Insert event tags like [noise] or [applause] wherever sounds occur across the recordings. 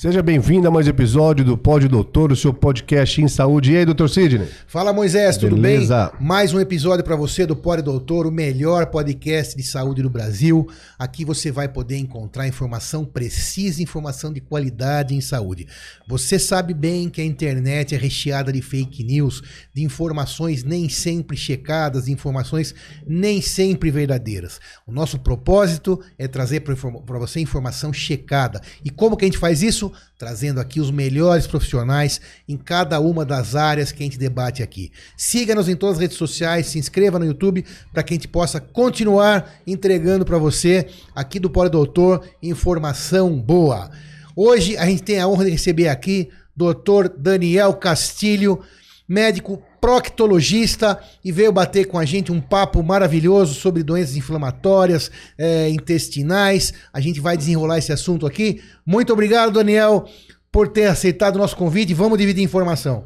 Seja bem-vindo a mais um episódio do Pod Doutor, o seu podcast em saúde. E aí, doutor Sidney? Fala, Moisés, tudo Beleza. bem? Mais um episódio para você do Pod Doutor, o melhor podcast de saúde do Brasil. Aqui você vai poder encontrar informação precisa, informação de qualidade em saúde. Você sabe bem que a internet é recheada de fake news, de informações nem sempre checadas, de informações nem sempre verdadeiras. O nosso propósito é trazer para você informação checada. E como que a gente faz isso? Trazendo aqui os melhores profissionais em cada uma das áreas que a gente debate aqui. Siga-nos em todas as redes sociais, se inscreva no YouTube para que a gente possa continuar entregando para você aqui do Poli Doutor informação boa. Hoje a gente tem a honra de receber aqui Dr. Daniel Castilho, médico proctologista e veio bater com a gente um papo maravilhoso sobre doenças inflamatórias é, intestinais. A gente vai desenrolar esse assunto aqui. Muito obrigado, Daniel, por ter aceitado o nosso convite. Vamos dividir informação.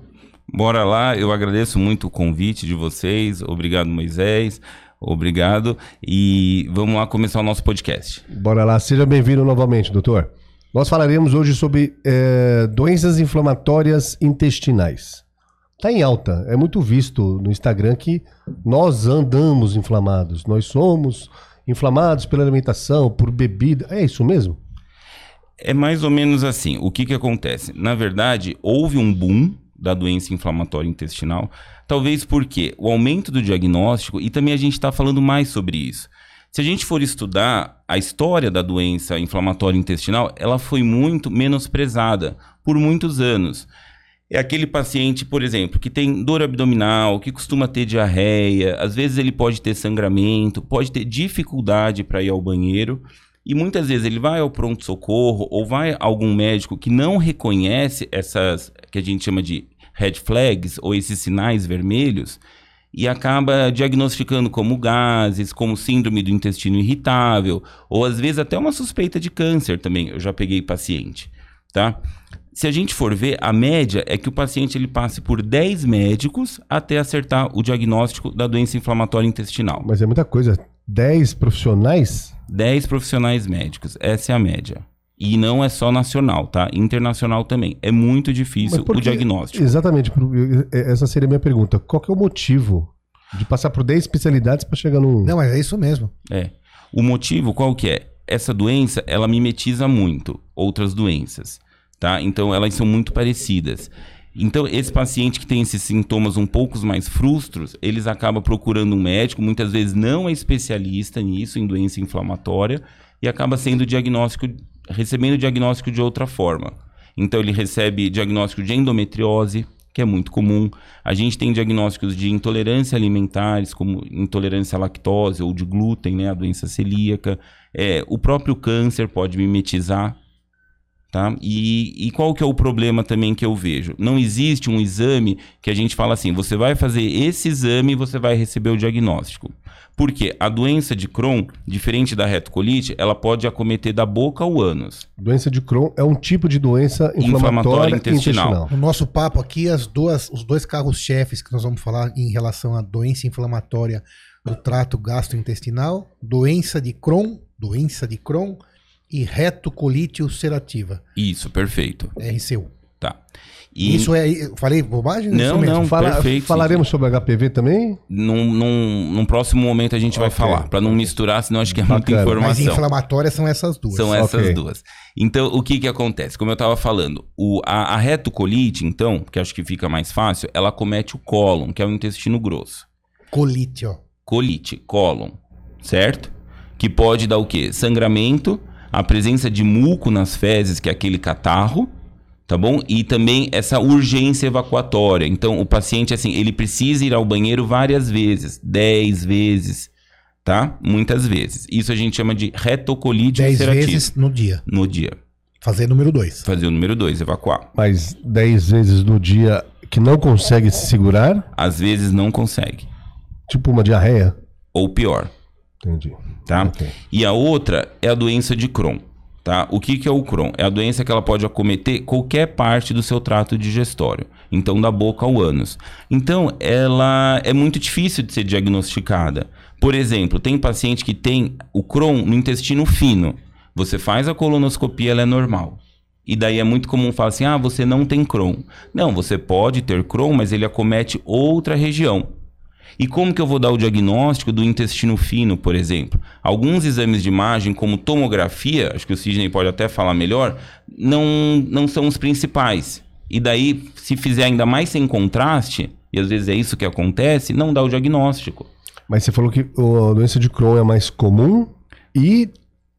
Bora lá, eu agradeço muito o convite de vocês. Obrigado, Moisés. Obrigado. E vamos lá começar o nosso podcast. Bora lá, seja bem-vindo novamente, doutor. Nós falaremos hoje sobre é, doenças inflamatórias intestinais. Está em alta. É muito visto no Instagram que nós andamos inflamados. Nós somos inflamados pela alimentação, por bebida. É isso mesmo? É mais ou menos assim. O que, que acontece? Na verdade, houve um boom da doença inflamatória intestinal, talvez porque o aumento do diagnóstico, e também a gente está falando mais sobre isso. Se a gente for estudar a história da doença inflamatória intestinal, ela foi muito menosprezada por muitos anos. É aquele paciente, por exemplo, que tem dor abdominal, que costuma ter diarreia, às vezes ele pode ter sangramento, pode ter dificuldade para ir ao banheiro. E muitas vezes ele vai ao pronto-socorro ou vai a algum médico que não reconhece essas que a gente chama de red flags ou esses sinais vermelhos e acaba diagnosticando como gases, como síndrome do intestino irritável, ou às vezes até uma suspeita de câncer também. Eu já peguei paciente, tá? Se a gente for ver, a média é que o paciente ele passe por 10 médicos até acertar o diagnóstico da doença inflamatória intestinal. Mas é muita coisa. 10 profissionais? 10 profissionais médicos. Essa é a média. E não é só nacional, tá? Internacional também. É muito difícil o diagnóstico. Exatamente. Essa seria a minha pergunta. Qual que é o motivo de passar por 10 especialidades para chegar no... Não, mas é isso mesmo. É. O motivo qual que é? Essa doença, ela mimetiza muito outras doenças tá? Então elas são muito parecidas. Então, esse paciente que tem esses sintomas um pouco mais frustros, eles acabam procurando um médico, muitas vezes não é especialista nisso, em doença inflamatória, e acaba sendo diagnóstico, recebendo diagnóstico de outra forma. Então, ele recebe diagnóstico de endometriose, que é muito comum. A gente tem diagnósticos de intolerância alimentares, como intolerância à lactose ou de glúten, né, a doença celíaca. É, o próprio câncer pode mimetizar Tá? E, e, qual que é o problema também que eu vejo? Não existe um exame que a gente fala assim, você vai fazer esse exame e você vai receber o diagnóstico. Porque a doença de Crohn, diferente da retocolite, ela pode acometer da boca ao ânus. Doença de Crohn é um tipo de doença inflamatória, inflamatória intestinal. intestinal. No nosso papo aqui, as duas, os dois carros-chefes que nós vamos falar em relação à doença inflamatória do trato gastrointestinal, doença de Crohn, doença de Crohn e retocolite ulcerativa. Isso, perfeito. RCU. Tá. E... Isso é. Falei bobagem? Não, não, Fala, perfeito. Falaremos sobre HPV também? Num, num, num, próximo momento a gente okay. vai falar, para não misturar, senão acho que é muita informação. Mas inflamatórias são essas duas. São essas okay. duas. Então, o que que acontece? Como eu estava falando, o, a, a retocolite, então, que acho que fica mais fácil, ela comete o cólon, que é o intestino grosso. Colite, ó. Colite, cólon, certo? Que pode dar o quê? Sangramento a presença de muco nas fezes, que é aquele catarro, tá bom? E também essa urgência evacuatória. Então, o paciente, assim, ele precisa ir ao banheiro várias vezes, 10 vezes, tá? Muitas vezes. Isso a gente chama de retocolite 10 vezes no dia. No dia. Fazer número 2. Fazer o número 2, evacuar. Mas 10 vezes no dia que não consegue se segurar? Às vezes não consegue. Tipo uma diarreia? Ou pior. Entendi. Tá? Okay. E a outra é a doença de Crohn. Tá? O que, que é o Crohn? É a doença que ela pode acometer qualquer parte do seu trato digestório. Então, da boca ao ânus. Então, ela é muito difícil de ser diagnosticada. Por exemplo, tem paciente que tem o Crohn no intestino fino. Você faz a colonoscopia, ela é normal. E daí é muito comum falar assim: ah, você não tem Crohn. Não, você pode ter Crohn, mas ele acomete outra região. E como que eu vou dar o diagnóstico do intestino fino, por exemplo? Alguns exames de imagem, como tomografia, acho que o Sidney pode até falar melhor, não, não são os principais. E daí, se fizer ainda mais sem contraste, e às vezes é isso que acontece, não dá o diagnóstico. Mas você falou que a doença de Crohn é mais comum e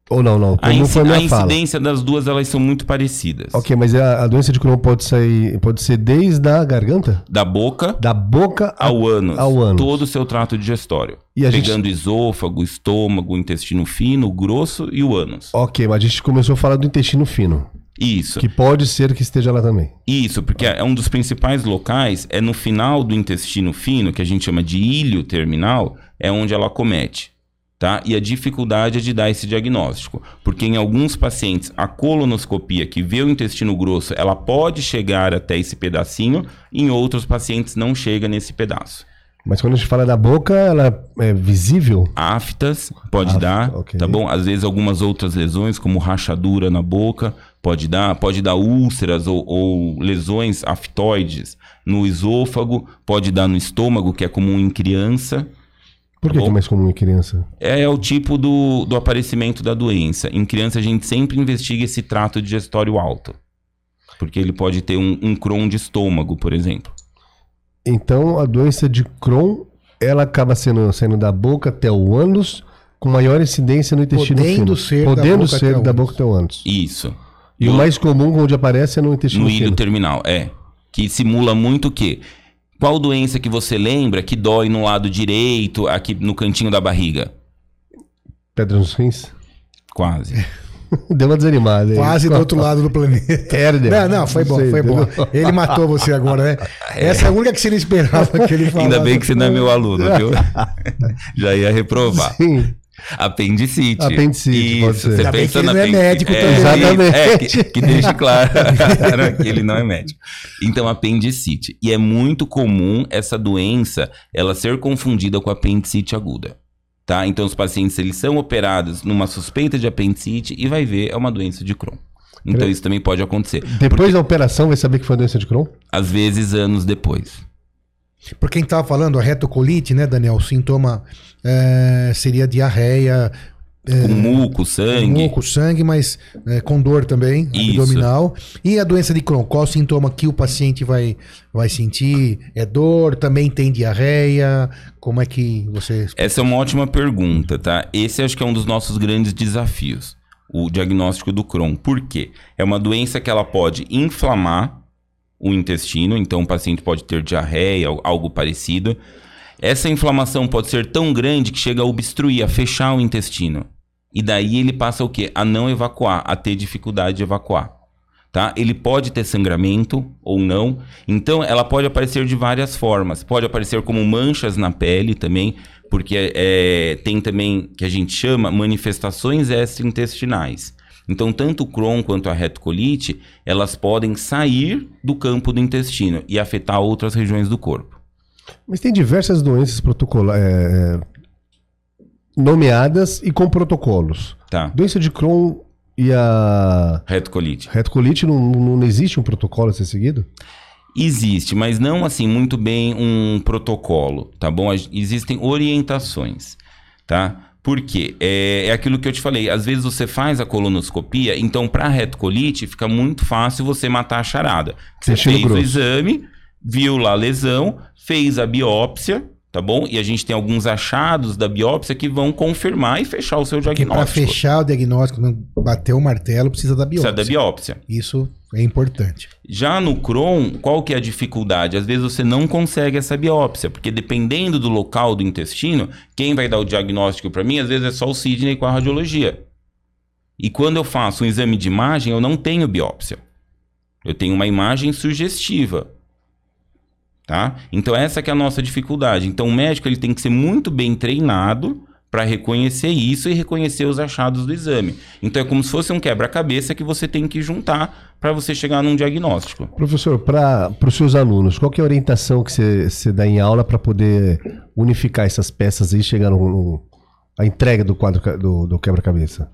ou não, não. A, inci a incidência das duas elas são muito parecidas. Ok, mas a, a, doença de Crohn pode sair, pode ser desde a garganta? Da boca. Da boca ao ânus. Ao ânus. Todo o seu trato digestório. E pegando gente... esôfago, estômago, intestino fino, grosso e o ânus. Ok, mas a gente começou a falar do intestino fino. Isso. Que pode ser que esteja lá também. Isso, porque é um dos principais locais, é no final do intestino fino, que a gente chama de ilho terminal, é onde ela comete tá? E a dificuldade é de dar esse diagnóstico, porque em alguns pacientes a colonoscopia que vê o intestino grosso, ela pode chegar até esse pedacinho, em outros pacientes não chega nesse pedaço. Mas quando a gente fala da boca, ela é visível? Aftas pode Afta, dar, okay. tá bom? Às vezes algumas outras lesões, como rachadura na boca, pode dar, pode dar úlceras ou, ou lesões aftoides no esôfago, pode dar no estômago, que é comum em criança, por que, que, é mais comum em criança? É, é, o tipo do, do aparecimento da doença. Em criança, a gente sempre investiga esse trato digestório alto. Porque ele pode ter um, um Crohn de estômago, por exemplo. Então, a doença de Crohn, ela acaba sendo, saindo da boca até o ânus, com maior incidência no intestino Podendo fino. Ser Podendo da ser da boca até o ânus. Isso. E, e o mais comum, onde aparece, é no intestino no fino. No ilho terminal, é. Que simula muito o quê? Qual doença que você lembra que dói no lado direito, aqui no cantinho da barriga? Pedra nos rins? Quase. [laughs] Deu uma desanimada. Aí. Quase do outro lado do planeta. Herder. Não, não, foi bom, foi bom. Ele matou você agora, né? [laughs] É. Essa é a única que você não esperava que ele falasse. [laughs] Ainda bem que você não é meu aluno, viu? Já ia reprovar. Sim. Apendicite. Apendicite, Isso, pode ser. Você pensa na não é médico é, também. Exatamente. É, que, que deixe [laughs] claro que ele não é médico. Então, apendicite. E é muito comum essa doença ela ser confundida com apendicite aguda. Tá? Então, os pacientes eles são operados numa suspeita de apendicite e vai ver é uma doença de Crohn. Então, isso também pode acontecer. Depois porque, da operação, vai saber que foi doença de Crohn? Às vezes, anos depois. Por quem estava falando, a retocolite, né, Daniel? O sintoma é, seria diarreia. É, com muco, sangue. Muco, sangue, mas é, com dor também, Isso. abdominal. E a doença de Crohn, qual sintoma que o paciente vai, vai sentir? É dor? Também tem diarreia? Como é que você. Essa é uma ótima pergunta, tá? Esse acho que é um dos nossos grandes desafios. O diagnóstico do Crohn. Por quê? É uma doença que ela pode inflamar o intestino, então o paciente pode ter diarreia, algo parecido. Essa inflamação pode ser tão grande que chega a obstruir, a fechar o intestino. E daí ele passa o quê? A não evacuar, a ter dificuldade de evacuar. Tá? Ele pode ter sangramento ou não. Então ela pode aparecer de várias formas. Pode aparecer como manchas na pele também, porque é, tem também que a gente chama manifestações extraintestinais. Então, tanto o Crohn quanto a retocolite, elas podem sair do campo do intestino e afetar outras regiões do corpo. Mas tem diversas doenças protocolares é, é, nomeadas e com protocolos. Tá. Doença de Crohn e a retocolite. Retocolite não, não existe um protocolo a ser seguido? Existe, mas não assim muito bem um protocolo, tá bom? Existem orientações, tá? Por quê? É, é aquilo que eu te falei. Às vezes você faz a colonoscopia, então para retocolite fica muito fácil você matar a charada. Você fez grosso. o exame, viu lá a lesão, fez a biópsia, tá bom? E a gente tem alguns achados da biópsia que vão confirmar e fechar o seu diagnóstico. Para fechar o diagnóstico, bater o martelo, precisa da biópsia. Precisa da biópsia. Isso é importante. Já no Crohn, qual que é a dificuldade? Às vezes você não consegue essa biópsia, porque dependendo do local do intestino, quem vai dar o diagnóstico para mim, às vezes é só o Sidney com a radiologia. E quando eu faço um exame de imagem, eu não tenho biópsia. Eu tenho uma imagem sugestiva. Tá? Então essa que é a nossa dificuldade. Então o médico ele tem que ser muito bem treinado para reconhecer isso e reconhecer os achados do exame. Então é como se fosse um quebra-cabeça que você tem que juntar para você chegar num diagnóstico. Professor, para os seus alunos, qual é a orientação que você dá em aula para poder unificar essas peças e chegar no, no, a entrega do quadro do, do quebra-cabeça?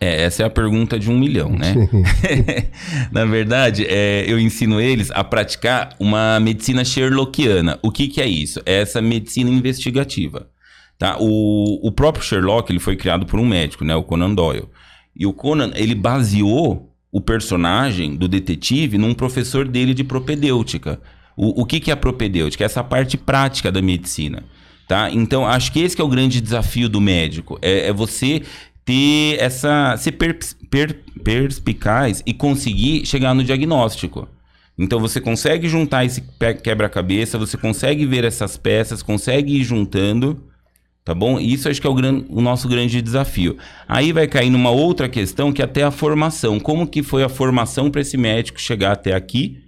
É, essa é a pergunta de um milhão, né? [laughs] Na verdade, é, eu ensino eles a praticar uma medicina sherlockiana. O que, que é isso? É essa medicina investigativa. Tá? O, o próprio Sherlock ele foi criado por um médico, né? o Conan Doyle. E o Conan ele baseou o personagem do detetive num professor dele de propedêutica. O, o que, que é a propedêutica? É essa parte prática da medicina. Tá? Então, acho que esse que é o grande desafio do médico. É, é você ter essa. ser per, per, perspicaz e conseguir chegar no diagnóstico. Então você consegue juntar esse quebra-cabeça, você consegue ver essas peças, consegue ir juntando, tá bom? Isso acho que é o, gran, o nosso grande desafio. Aí vai cair numa outra questão que é até a formação. Como que foi a formação para esse médico chegar até aqui,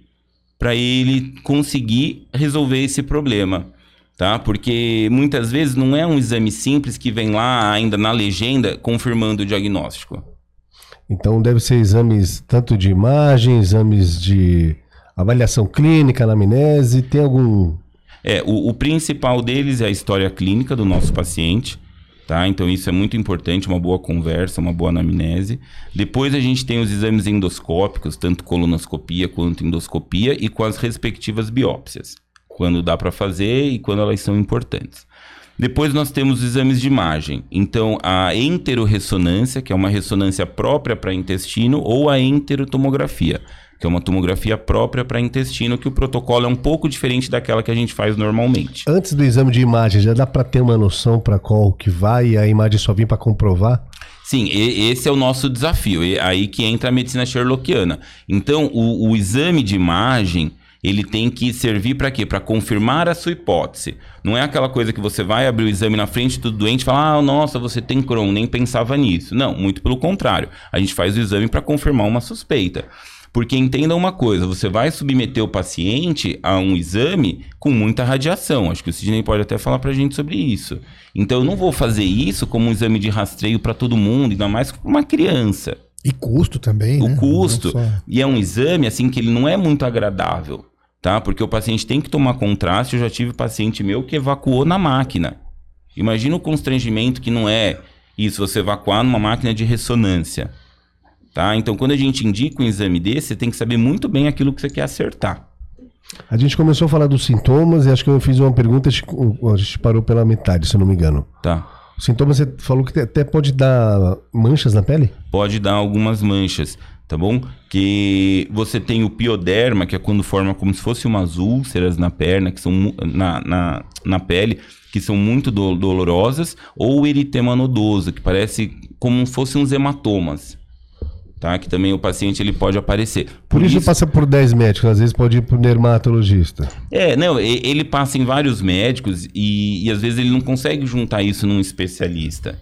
para ele conseguir resolver esse problema? tá? Porque muitas vezes não é um exame simples que vem lá ainda na legenda confirmando o diagnóstico. Então deve ser exames tanto de imagem, exames de avaliação clínica, anamnese, tem algum... É, o, o principal deles é a história clínica do nosso paciente, tá? Então isso é muito importante, uma boa conversa, uma boa anamnese. Depois a gente tem os exames endoscópicos, tanto colonoscopia quanto endoscopia e com as respectivas biópsias quando dá para fazer e quando elas são importantes. Depois nós temos os exames de imagem. Então, a enteroressonância, que é uma ressonância própria para intestino, ou a enterotomografia, que é uma tomografia própria para intestino, que o protocolo é um pouco diferente daquela que a gente faz normalmente. Antes do exame de imagem, já dá para ter uma noção para qual que vai e a imagem só vem para comprovar? Sim, esse é o nosso desafio. É aí que entra a medicina sherlockiana. Então, o, o exame de imagem ele tem que servir para quê? Para confirmar a sua hipótese. Não é aquela coisa que você vai abrir o exame na frente do doente e falar, ah, nossa, você tem Crohn, nem pensava nisso. Não, muito pelo contrário. A gente faz o exame para confirmar uma suspeita. Porque entenda uma coisa, você vai submeter o paciente a um exame com muita radiação. Acho que o Sidney pode até falar para a gente sobre isso. Então eu não vou fazer isso como um exame de rastreio para todo mundo, ainda mais para uma criança. E custo também, o né? custo. Só... E é um exame, assim, que ele não é muito agradável tá? Porque o paciente tem que tomar contraste. Eu já tive paciente meu que evacuou na máquina. Imagina o constrangimento que não é isso, você evacuar numa máquina de ressonância. Tá? Então, quando a gente indica um exame desse, você tem que saber muito bem aquilo que você quer acertar. A gente começou a falar dos sintomas e acho que eu fiz uma pergunta, a gente parou pela metade, se eu não me engano. Tá. Os sintomas você falou que até pode dar manchas na pele? Pode dar algumas manchas tá bom? Que você tem o pioderma, que é quando forma como se fosse umas úlceras na perna, que são na, na, na pele, que são muito do, dolorosas, ou o eritema nodoso, que parece como se fossem uns hematomas. Tá? Que também o paciente ele pode aparecer. Por, por isso, isso, passa por 10 médicos, às vezes pode ir para o dermatologista. É, não, ele passa em vários médicos e, e às vezes ele não consegue juntar isso num especialista.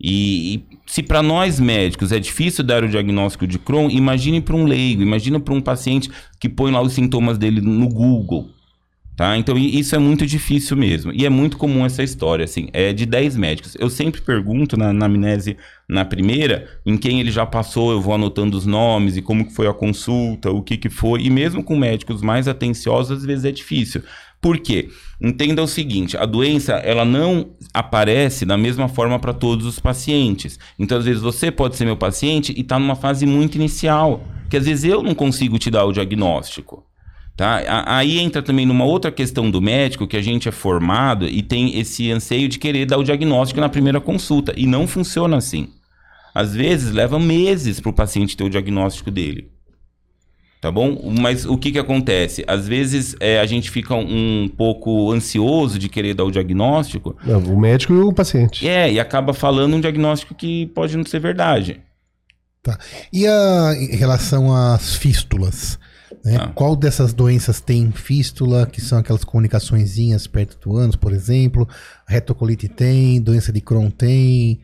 E, e se para nós médicos é difícil dar o diagnóstico de Crohn, imagine para um leigo, imagine para um paciente que põe lá os sintomas dele no Google. Tá? Então isso é muito difícil mesmo. E é muito comum essa história, assim, é de 10 médicos. Eu sempre pergunto na, na amnese na primeira, em quem ele já passou, eu vou anotando os nomes e como que foi a consulta, o que que foi. E mesmo com médicos mais atenciosos, às vezes é difícil. Por quê? Entenda o seguinte, a doença ela não aparece da mesma forma para todos os pacientes. Então, às vezes, você pode ser meu paciente e está numa fase muito inicial, que às vezes eu não consigo te dar o diagnóstico. Tá? Aí entra também numa outra questão do médico, que a gente é formado e tem esse anseio de querer dar o diagnóstico na primeira consulta. E não funciona assim. Às vezes leva meses para o paciente ter o diagnóstico dele tá bom? Mas o que que acontece? Às vezes é, a gente fica um, pouco ansioso de querer dar o diagnóstico. o médico e o paciente. É, e acaba falando um diagnóstico que pode não ser verdade. Tá. E a, em relação às fístulas? Né? Ah. Qual dessas doenças tem fístula, que são aquelas comunicaçõezinhas perto do ânus, por exemplo? Retocolite tem, doença de Crohn tem?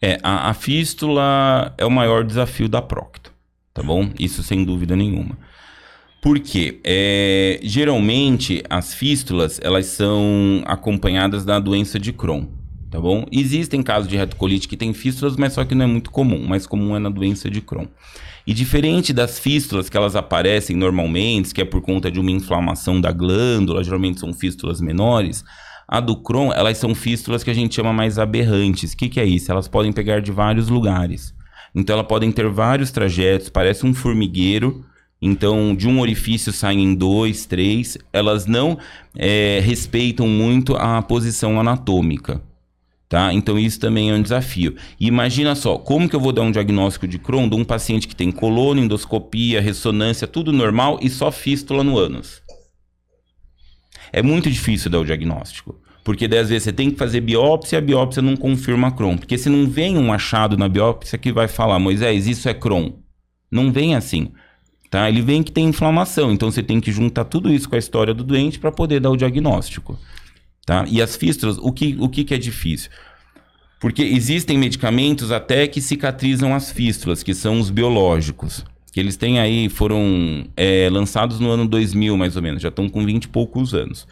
É, a, a fístula é o maior desafio da prócta tá bom? Isso sem dúvida nenhuma. Porque é, geralmente as fístulas elas são acompanhadas da doença de Crohn, tá bom? Existem casos de retocolite que tem fístulas, mas só que não é muito comum. Mais comum é na doença de Crohn. E diferente das fístulas que elas aparecem normalmente, que é por conta de uma inflamação da glândula, geralmente são fístulas menores, a do Crohn, elas são fístulas que a gente chama mais aberrantes. O que, que é isso? Elas podem pegar de vários lugares. Então, elas podem ter vários trajetos, parece um formigueiro. Então, de um orifício saem dois, três. Elas não é, respeitam muito a posição anatômica. Tá? Então isso também é um desafio. E imagina só, como que eu vou dar um diagnóstico de Crohn de um paciente que tem colônia, endoscopia, ressonância, tudo normal e só fístula no ânus? É muito difícil dar o diagnóstico. Porque daí, às vezes você tem que fazer biópsia e a biópsia não confirma Crohn. Porque se não vem um achado na biópsia que vai falar, Moisés, isso é Crohn. Não vem assim. Tá? Ele vem que tem inflamação. Então você tem que juntar tudo isso com a história do doente para poder dar o diagnóstico. Tá? E as fístulas, o que, o que, que é difícil? Porque existem medicamentos até que cicatrizam as fístulas, que são os biológicos. Que eles têm aí, foram é, lançados no ano 2000, mais ou menos, já estão com 20 e poucos anos.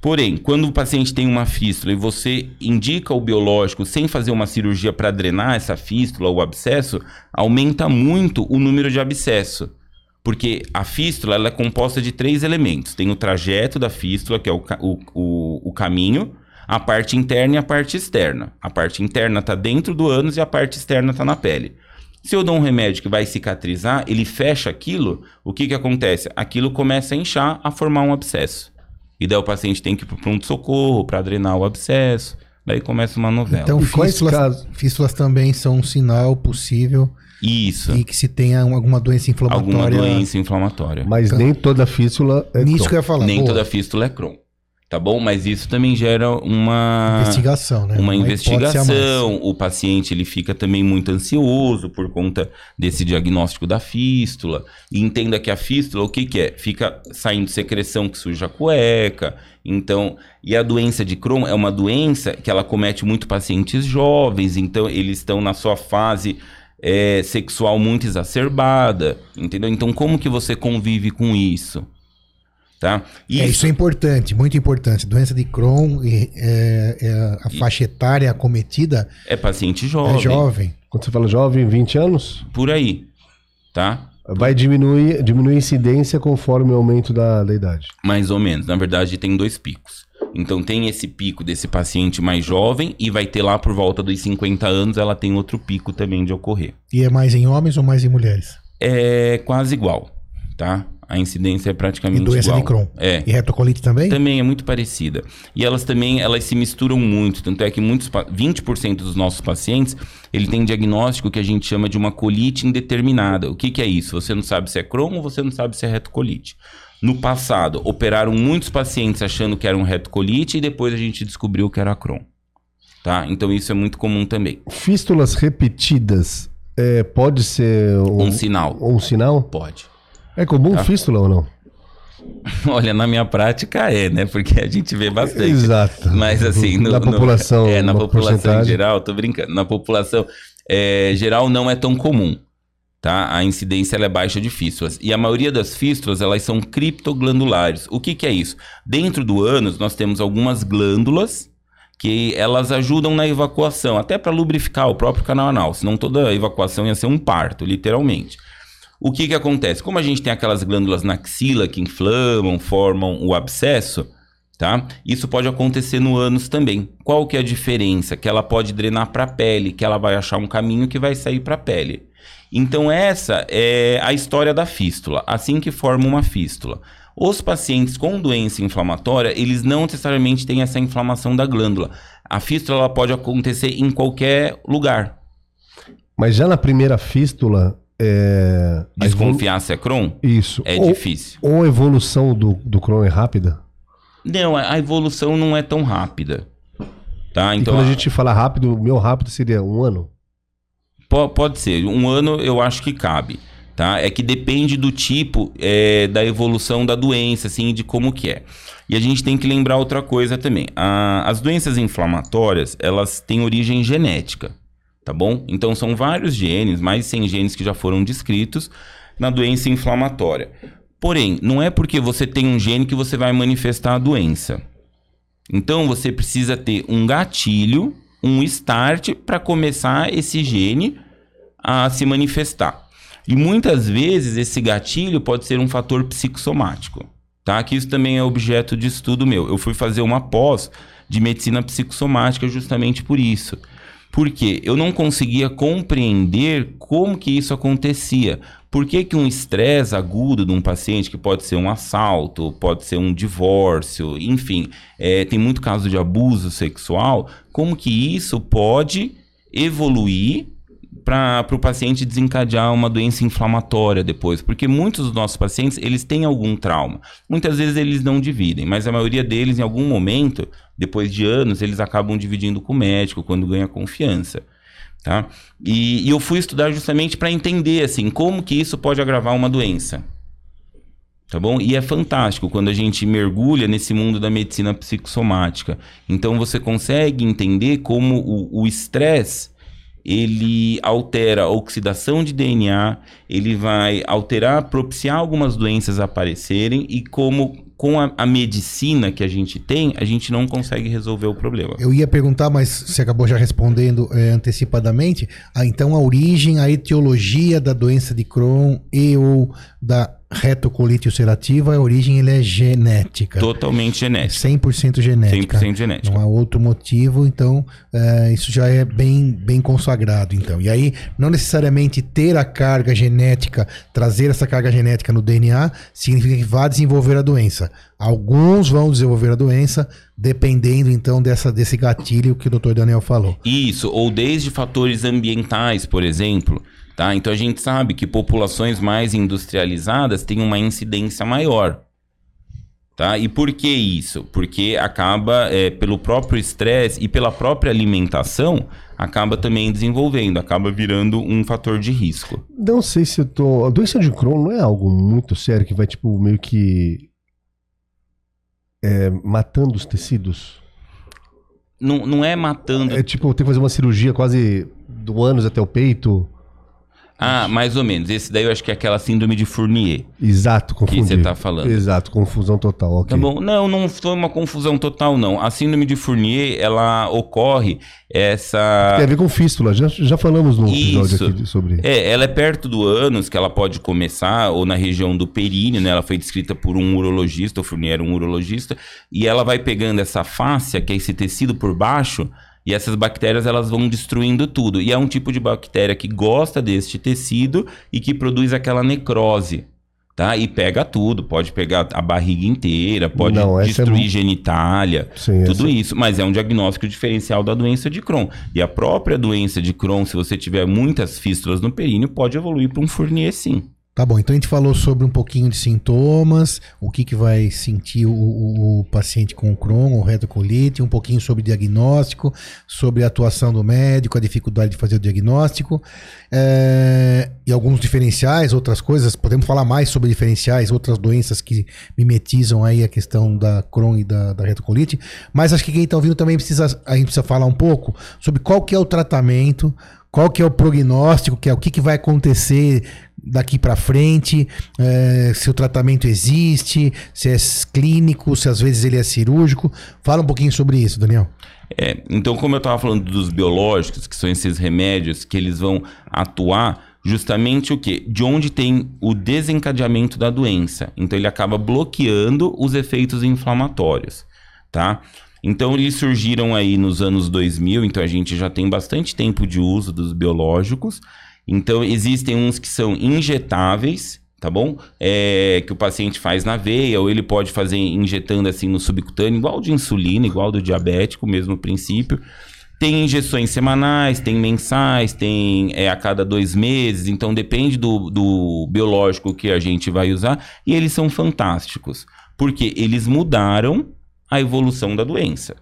Porém, quando o paciente tem uma fístula e você indica o biológico sem fazer uma cirurgia para drenar essa fístula ou abscesso, aumenta muito o número de abscesso. Porque a fístula ela é composta de três elementos. Tem o trajeto da fístula, que é o, o, o, o caminho, a parte interna e a parte externa. A parte interna está dentro do ânus e a parte externa está na pele. Se eu dou um remédio que vai cicatrizar, ele fecha aquilo, o que, que acontece? Aquilo começa a inchar, a formar um abscesso. E daí o paciente tem que ir para o pronto-socorro para drenar o abscesso. Daí começa uma novela. Então, fístulas, casos? fístulas também são um sinal possível Isso. e que se tenha alguma doença inflamatória. Alguma doença inflamatória. Mas nem toda fístula é Nisso que eu ia falar. Nem Boa, toda fístula é Crohn. Tá bom? Mas isso também gera uma investigação, né? uma hipótese a mais. investigação. O paciente ele fica também muito ansioso por conta desse diagnóstico da fístula. E entenda que a fístula, o que, que é? Fica saindo secreção que suja a cueca. Então, e a doença de Crohn é uma doença que ela comete muito pacientes jovens. Então, eles estão na sua fase é, sexual muito exacerbada. Entendeu? Então, como que você convive com isso? Tá? É, isso é importante, muito importante. Doença de Crohn, e, é, é, a faixa etária acometida é paciente jovem. é jovem. Quando você fala jovem, 20 anos, Por aí. Tá? vai diminuir, diminuir a incidência conforme o aumento da, da idade. Mais ou menos. Na verdade, tem dois picos. Então, tem esse pico desse paciente mais jovem e vai ter lá por volta dos 50 anos, ela tem outro pico também de ocorrer. E é mais em homens ou mais em mulheres? É quase igual, tá? A incidência é E praticamente doença igual. de Crohn. É. E retocolite também? Também é muito parecida. E elas também, elas se misturam muito. Tanto é que muitos, pa- 20% dos nossos pacientes, ele tem diagnóstico que a gente chama de uma colite indeterminada. O que, que é isso? Você não sabe se é Crohn ou você não sabe se é retocolite. No passado, operaram muitos pacientes achando que era um retocolite e depois a gente descobriu que era Crohn. Tá? Então isso é muito comum também. Fístulas repetidas é, pode ser um, Um sinal. um sinal? Pode. É comum Tá. fístula ou não? [laughs] Olha, na minha prática é, né? Porque a gente vê bastante. Exato. Mas assim, no, Na no- população, é, na população geral, tô brincando. Na população é, geral não é tão comum, tá? A incidência é baixa de fístulas. E a maioria das fístulas, elas são criptoglandulares. O que que é isso? Dentro do ânus, nós temos algumas glândulas que elas ajudam na evacuação, até para lubrificar o próprio canal anal, senão toda evacuação ia ser um parto, literalmente. O que que acontece? Como a gente tem aquelas glândulas na axila que inflamam, formam o abscesso, tá? Isso pode acontecer no ânus também. Qual que é a diferença? Que ela pode drenar para a pele, que ela vai achar um caminho que vai sair para a pele. Então essa é a história da fístula, assim que forma uma fístula. Os pacientes com doença inflamatória, eles não necessariamente têm essa inflamação da glândula. A fístula pode acontecer em qualquer lugar. Mas já na primeira fístula, é, evolu- Desconfiar se é Crohn Isso. é ou, difícil. ou a evolução do, do Crohn é rápida? Não, a evolução não é tão rápida. Tá? e Então, quando a a- gente fala rápido, o meu rápido seria um ano? Po- pode ser. Um ano eu acho que cabe. Tá? É que depende do tipo é, da evolução da doença, assim, de como que é. E a gente tem que lembrar outra coisa também. A- as doenças inflamatórias, elas têm origem genética, tá bom? Então são vários genes, mais de 100 genes que já foram descritos na doença inflamatória. Porém, não é porque você tem um gene que você vai manifestar a doença. Então você precisa ter um gatilho, um start para começar esse gene a se manifestar. E muitas vezes esse gatilho pode ser um fator psicossomático, tá? Que isso também é objeto de estudo meu. Eu fui fazer uma pós de medicina psicossomática justamente por isso. Porque eu não conseguia compreender como que isso acontecia. Por que, que um estresse agudo de um paciente, que pode ser um assalto, pode ser um divórcio, enfim, é, tem muito caso de abuso sexual, como que isso pode evoluir para o paciente desencadear uma doença inflamatória depois, porque muitos dos nossos pacientes eles têm algum trauma. Muitas vezes eles não dividem, mas a maioria deles em algum momento, depois de anos, eles acabam dividindo com o médico quando ganha confiança. Tá? E, e eu fui estudar justamente para entender assim como que isso pode agravar uma doença. Tá bom? E é fantástico quando a gente mergulha nesse mundo da medicina psicossomática. Então você consegue entender como o estresse ele altera a oxidação de DNA, ele vai alterar, propiciar algumas doenças aparecerem e como com a, a, medicina que a gente tem, a gente não consegue resolver o problema. Eu ia perguntar, mas você acabou já respondendo é, antecipadamente. Ah, então, a origem, a etiologia da doença de Crohn e ou da retocolite ulcerativa, a origem ele é genética. Totalmente genética. 100% genética. 100% genética. Não há outro motivo, então é, isso já é bem, bem consagrado. então. E aí, não necessariamente ter a carga genética, trazer essa carga genética no DNA, significa que vai desenvolver a doença. Alguns vão desenvolver a doença, dependendo então dessa, desse gatilho que o Dr. Daniel falou. Isso, ou desde fatores ambientais, por exemplo. Tá? Então a gente sabe que populações mais industrializadas têm uma incidência maior. Tá? E por que isso? Porque acaba, é, pelo próprio estresse e pela própria alimentação, acaba também desenvolvendo, acaba virando um fator de risco. Não sei se eu tô. A doença de Crohn não é algo muito sério que vai, tipo, meio que. É, matando os tecidos? Não, não é matando. É tipo, tem que fazer uma cirurgia quase do ânus até o peito. Ah, mais ou menos. Esse daí eu acho que é aquela síndrome de Fournier. Exato, confundi. Que você tá falando. Exato, confusão total, ok. Tá bom. Não, não foi uma confusão total, não. A síndrome de Fournier, ela ocorre essa... Tem a ver com fístula, já, já falamos no episódio Isso. aqui sobre... É, ela é perto do ânus, que ela pode começar, ou na região do períneo, né? Ela foi descrita por um urologista, o Fournier era um urologista, e ela vai pegando essa fáscia, que é esse tecido por baixo e essas bactérias elas vão destruindo tudo. E é um tipo de bactéria que gosta deste tecido e que produz aquela necrose. Tá? E pega tudo, pode pegar a barriga inteira, pode Não, é destruir é... genitália, Sim, tudo essa... isso. Mas é um diagnóstico diferencial da doença de Crohn. E a própria doença de Crohn, se você tiver muitas fístulas no períneo, pode evoluir para um Fournier sim. Tá bom, então a gente falou sobre um pouquinho de sintomas, o que, que vai sentir o, o, o paciente com Crohn ou retocolite, um pouquinho sobre diagnóstico, sobre a atuação do médico, a dificuldade de fazer o diagnóstico, é, e alguns diferenciais, outras coisas. Podemos falar mais sobre diferenciais, outras doenças que mimetizam aí a questão da Crohn e da, da retocolite, mas acho que quem está ouvindo também precisa, a gente precisa falar um pouco sobre qual que é o tratamento, qual que é o prognóstico, que é o que, que vai acontecer daqui para frente, é, se o tratamento existe, se é clínico, se às vezes ele é cirúrgico. Fala um pouquinho sobre isso, Daniel. É, então, como eu estava falando dos biológicos, que são esses remédios que eles vão atuar justamente o que? De onde tem o desencadeamento da doença. Então, ele acaba bloqueando os efeitos inflamatórios, tá? Então eles surgiram aí nos anos 2000, então a gente já tem bastante tempo de uso dos biológicos. Então existem uns que são injetáveis, tá bom? É, que o paciente faz na veia, ou ele pode fazer injetando assim no subcutâneo, igual de insulina, igual do diabético, mesmo princípio. Tem injeções semanais, tem mensais, tem é, a cada dois meses, então depende do, do biológico que a gente vai usar. E eles são fantásticos, porque eles mudaram a evolução da doença.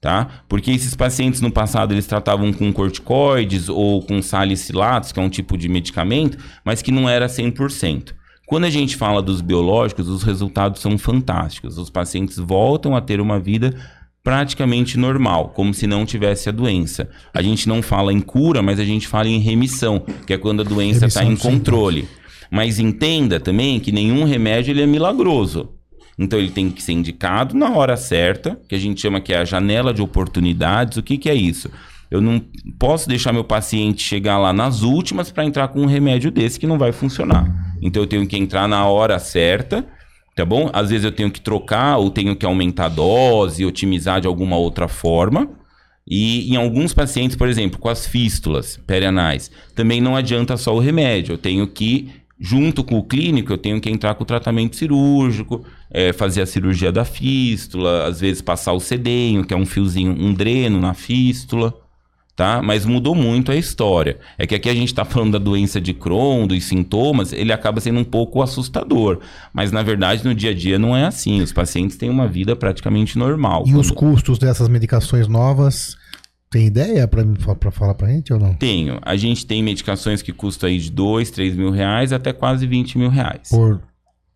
Tá? Porque esses pacientes no passado eles tratavam com corticoides ou com salicilatos, que é um tipo de medicamento, mas que não era 100%. Quando a gente fala dos biológicos, os resultados são fantásticos. Os pacientes voltam a ter uma vida praticamente normal, como se não tivesse a doença. A gente não fala em cura, mas a gente fala em remissão, que é quando a doença está em controle. Mas entenda também que nenhum remédio ele é milagroso. Então ele tem que ser indicado na hora certa, que a gente chama que é a janela de oportunidades. O que, que é isso? Eu não posso deixar meu paciente chegar lá nas últimas para entrar com um remédio desse que não vai funcionar. Então eu tenho que entrar na hora certa, tá bom? Às vezes eu tenho que trocar ou tenho que aumentar a dose, otimizar de alguma outra forma, E em alguns pacientes, por exemplo, com as fístulas perianais, também não adianta só o remédio. Eu tenho que, junto com o clínico, eu tenho que entrar com o tratamento cirúrgico, é, fazer a cirurgia da fístula, às vezes passar o sedenho, que é um fiozinho, um dreno na fístula tá? Mas mudou muito a história. É que aqui a gente está falando da doença de Crohn, dos sintomas, ele acaba sendo um pouco assustador. Mas na verdade, no dia a dia não é assim. Os pacientes têm uma vida praticamente normal. E quando... os custos dessas medicações novas? Tem ideia para falar para a gente ou não? Tenho. A gente tem medicações que custam aí de 2, 3 mil reais até quase 20 mil reais. Por,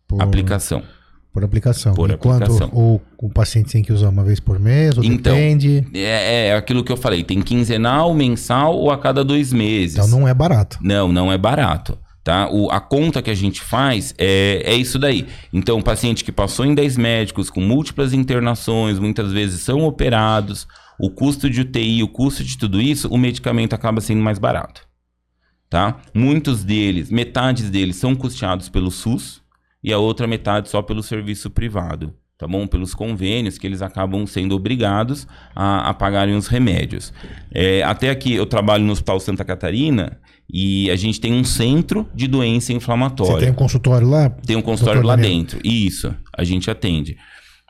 por... aplicação. Por aplicação. Por Enquanto aplicação. O, o paciente tem que usar uma vez por mês, ou Então, depende. É, é aquilo que eu falei. Tem quinzenal, mensal ou a cada dois meses. Então não é barato. Não, não é barato. Tá? O, a conta que a gente faz é, é isso daí. Então, o paciente que passou em 10 médicos, com múltiplas internações, muitas vezes são operados, o custo de UTI, o custo de tudo isso, o medicamento acaba sendo mais barato. Tá? Muitos deles, metades deles são custeados pelo SUS, e a outra metade só pelo serviço privado, tá bom? Pelos convênios que eles acabam sendo obrigados a, a pagarem os remédios. É, até aqui eu trabalho no Hospital Santa Catarina e a gente tem um centro de doença inflamatória. Você tem um consultório lá? Tem um consultório lá Daniel? dentro. Isso, a gente atende.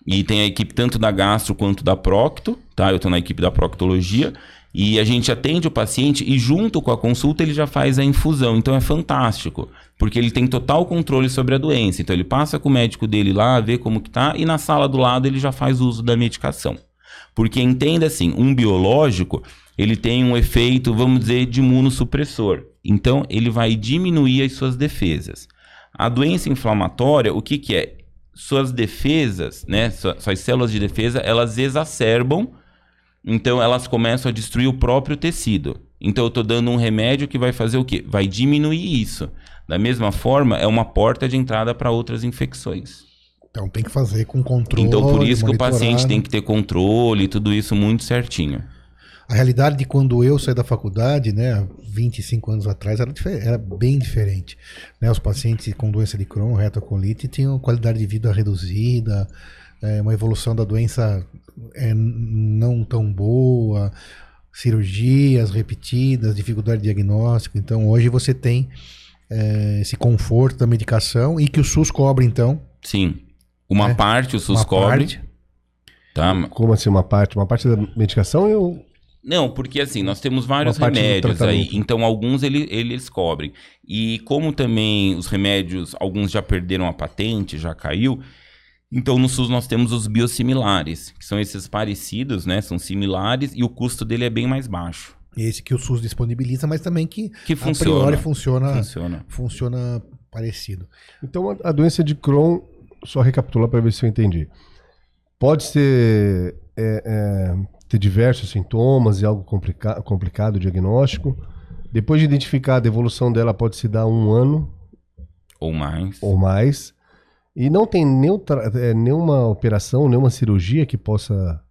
E tem a equipe tanto da gastro quanto da procto, tá? Eu estou na equipe da proctologia. E a gente atende o paciente e junto com a consulta ele já faz a infusão. Então é fantástico, porque ele tem total controle sobre a doença. Então ele passa com o médico dele lá, vê como que tá e na sala do lado ele já faz uso da medicação. Porque entenda assim, um biológico, ele tem um efeito, vamos dizer, de imunossupressor. Então ele vai diminuir as suas defesas. A doença inflamatória, o que que é? Suas defesas, né, sua- suas células de defesa, elas exacerbam então elas começam a destruir o próprio tecido. Então eu estou dando um remédio que vai fazer o quê? Vai diminuir isso. Da mesma forma, é uma porta de entrada para outras infecções. Então tem que fazer com controle. então por isso que o paciente tem que ter controle, tudo isso muito certinho. A realidade de quando eu saí da faculdade, né, há 25 anos atrás, era, era bem diferente. Né? Os pacientes com doença de Crohn, retocolite, tinham qualidade de vida reduzida, é, uma evolução da doença é, não tão boa, cirurgias repetidas, dificuldade de diagnóstico. Então hoje você tem é, esse conforto da medicação e que o SUS cobre, então. Sim. Uma É, parte o SUS uma cobre, parte. tá? Como assim, uma parte? Uma parte da medicação eu. Não, porque assim, nós temos vários remédios aí, então alguns ele- eles cobrem. E como também os remédios, alguns já perderam a patente, já caiu, então no SUS nós temos os biosimilares, que são esses parecidos, né? São similares e o custo dele é bem mais baixo. Esse que o SUS disponibiliza, mas também que, Que a funciona. priori funciona, Funciona. funciona parecido. Então a, a doença de Crohn, só recapitular para ver se eu entendi. Pode ser é, é, ter diversos sintomas e algo complica complicado o diagnóstico. Depois de identificada, a evolução dela pode se dar um ano Ou mais. ou mais. E não tem nenhum é, nenhuma operação, nenhuma cirurgia que possa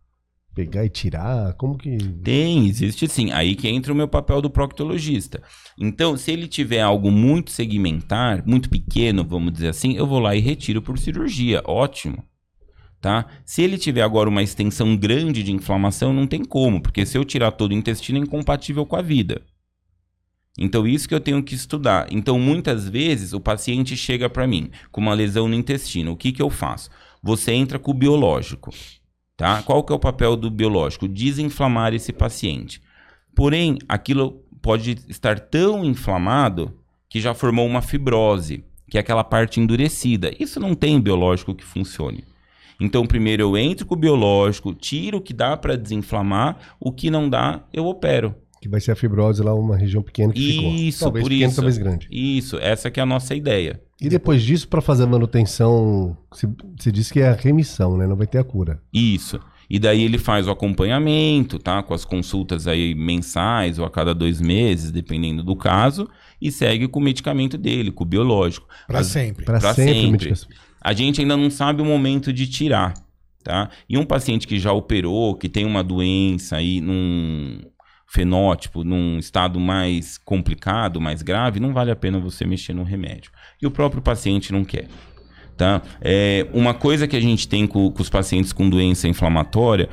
pegar e tirar. Como que. Tem, existe sim. Aí que entra o meu papel do proctologista. Então, se ele tiver algo muito segmentar, muito pequeno, vamos dizer assim, eu vou lá e retiro por cirurgia. Ótimo. Tá? Se ele tiver agora uma extensão grande de inflamação, não tem como, porque se eu tirar todo o intestino é incompatível com a vida. Então, isso que eu tenho que estudar. Então, muitas vezes, o paciente chega para mim com uma lesão no intestino. O que, que eu faço? Você entra com o biológico. Tá? Qual que é o papel do biológico? Desinflamar esse paciente. Porém, aquilo pode estar tão inflamado que já formou uma fibrose, que é aquela parte endurecida. Isso não tem biológico que funcione. Então, primeiro eu entro com o biológico, tiro o que dá para desinflamar, o que não dá, eu opero. Que vai ser a fibrose lá, uma região pequena que ficou. Isso, talvez por pequena, isso. talvez grande. Isso, essa que é a nossa ideia. E depois disso, para fazer a manutenção, se, se diz que é a remissão, né? Não vai ter a cura. Isso. E daí ele faz o acompanhamento, tá? Com as consultas aí mensais ou a cada dois meses, dependendo do caso, e segue com o medicamento dele, com o biológico. Para sempre. Para Pra sempre, sempre. A gente ainda não sabe o momento de tirar, tá? E um paciente que já operou, que tem uma doença aí num fenótipo, num estado mais complicado, mais grave, não vale a pena você mexer no remédio. E o próprio paciente não quer. Tá? É, uma coisa que a gente tem com, com os pacientes com doença inflamatória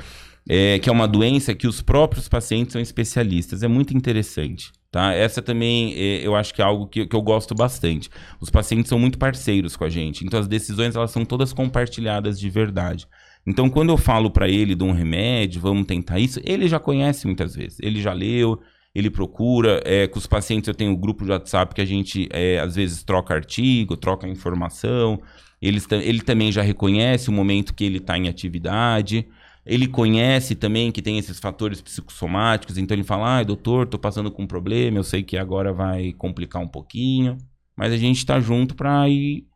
é, que é uma doença que os próprios pacientes são especialistas. É muito interessante. Tá? Essa também é, eu acho que é algo que, que eu gosto bastante. Os pacientes são muito parceiros com a gente, então as decisões elas são todas compartilhadas de verdade. Então, quando eu falo para ele de um remédio, vamos tentar isso, ele já conhece muitas vezes. Ele já leu, ele procura. É, com os pacientes, eu tenho um grupo de WhatsApp que a gente, é, às vezes, troca artigo, troca informação. Ele, ele também já reconhece o momento que ele está em atividade. Ele conhece também que tem esses fatores psicossomáticos, então ele fala: ah, doutor, estou passando com um problema, eu sei que agora vai complicar um pouquinho. Mas a gente está junto para ir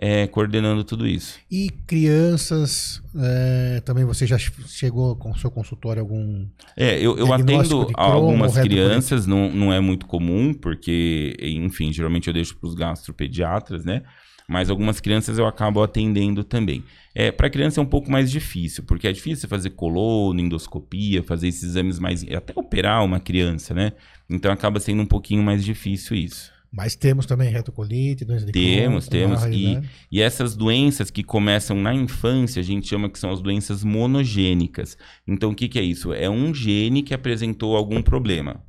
é, coordenando tudo isso. E crianças, é, também você já chegou com o seu consultório algum. É, eu, eu atendo algumas crianças, não, não é muito comum, porque, enfim, geralmente eu deixo para os gastropediatras, né? Mas algumas crianças eu acabo atendendo também. É, para criança é um pouco mais difícil, porque é difícil fazer colono, endoscopia, fazer esses exames mais. até operar uma criança, né? Então acaba sendo um pouquinho mais difícil isso. Mas temos também retocolite, doença de Temos, temos. E, e essas doenças que começam na infância, a gente chama que são as doenças monogênicas. Então, o que, que é isso? É um gene que apresentou algum problema.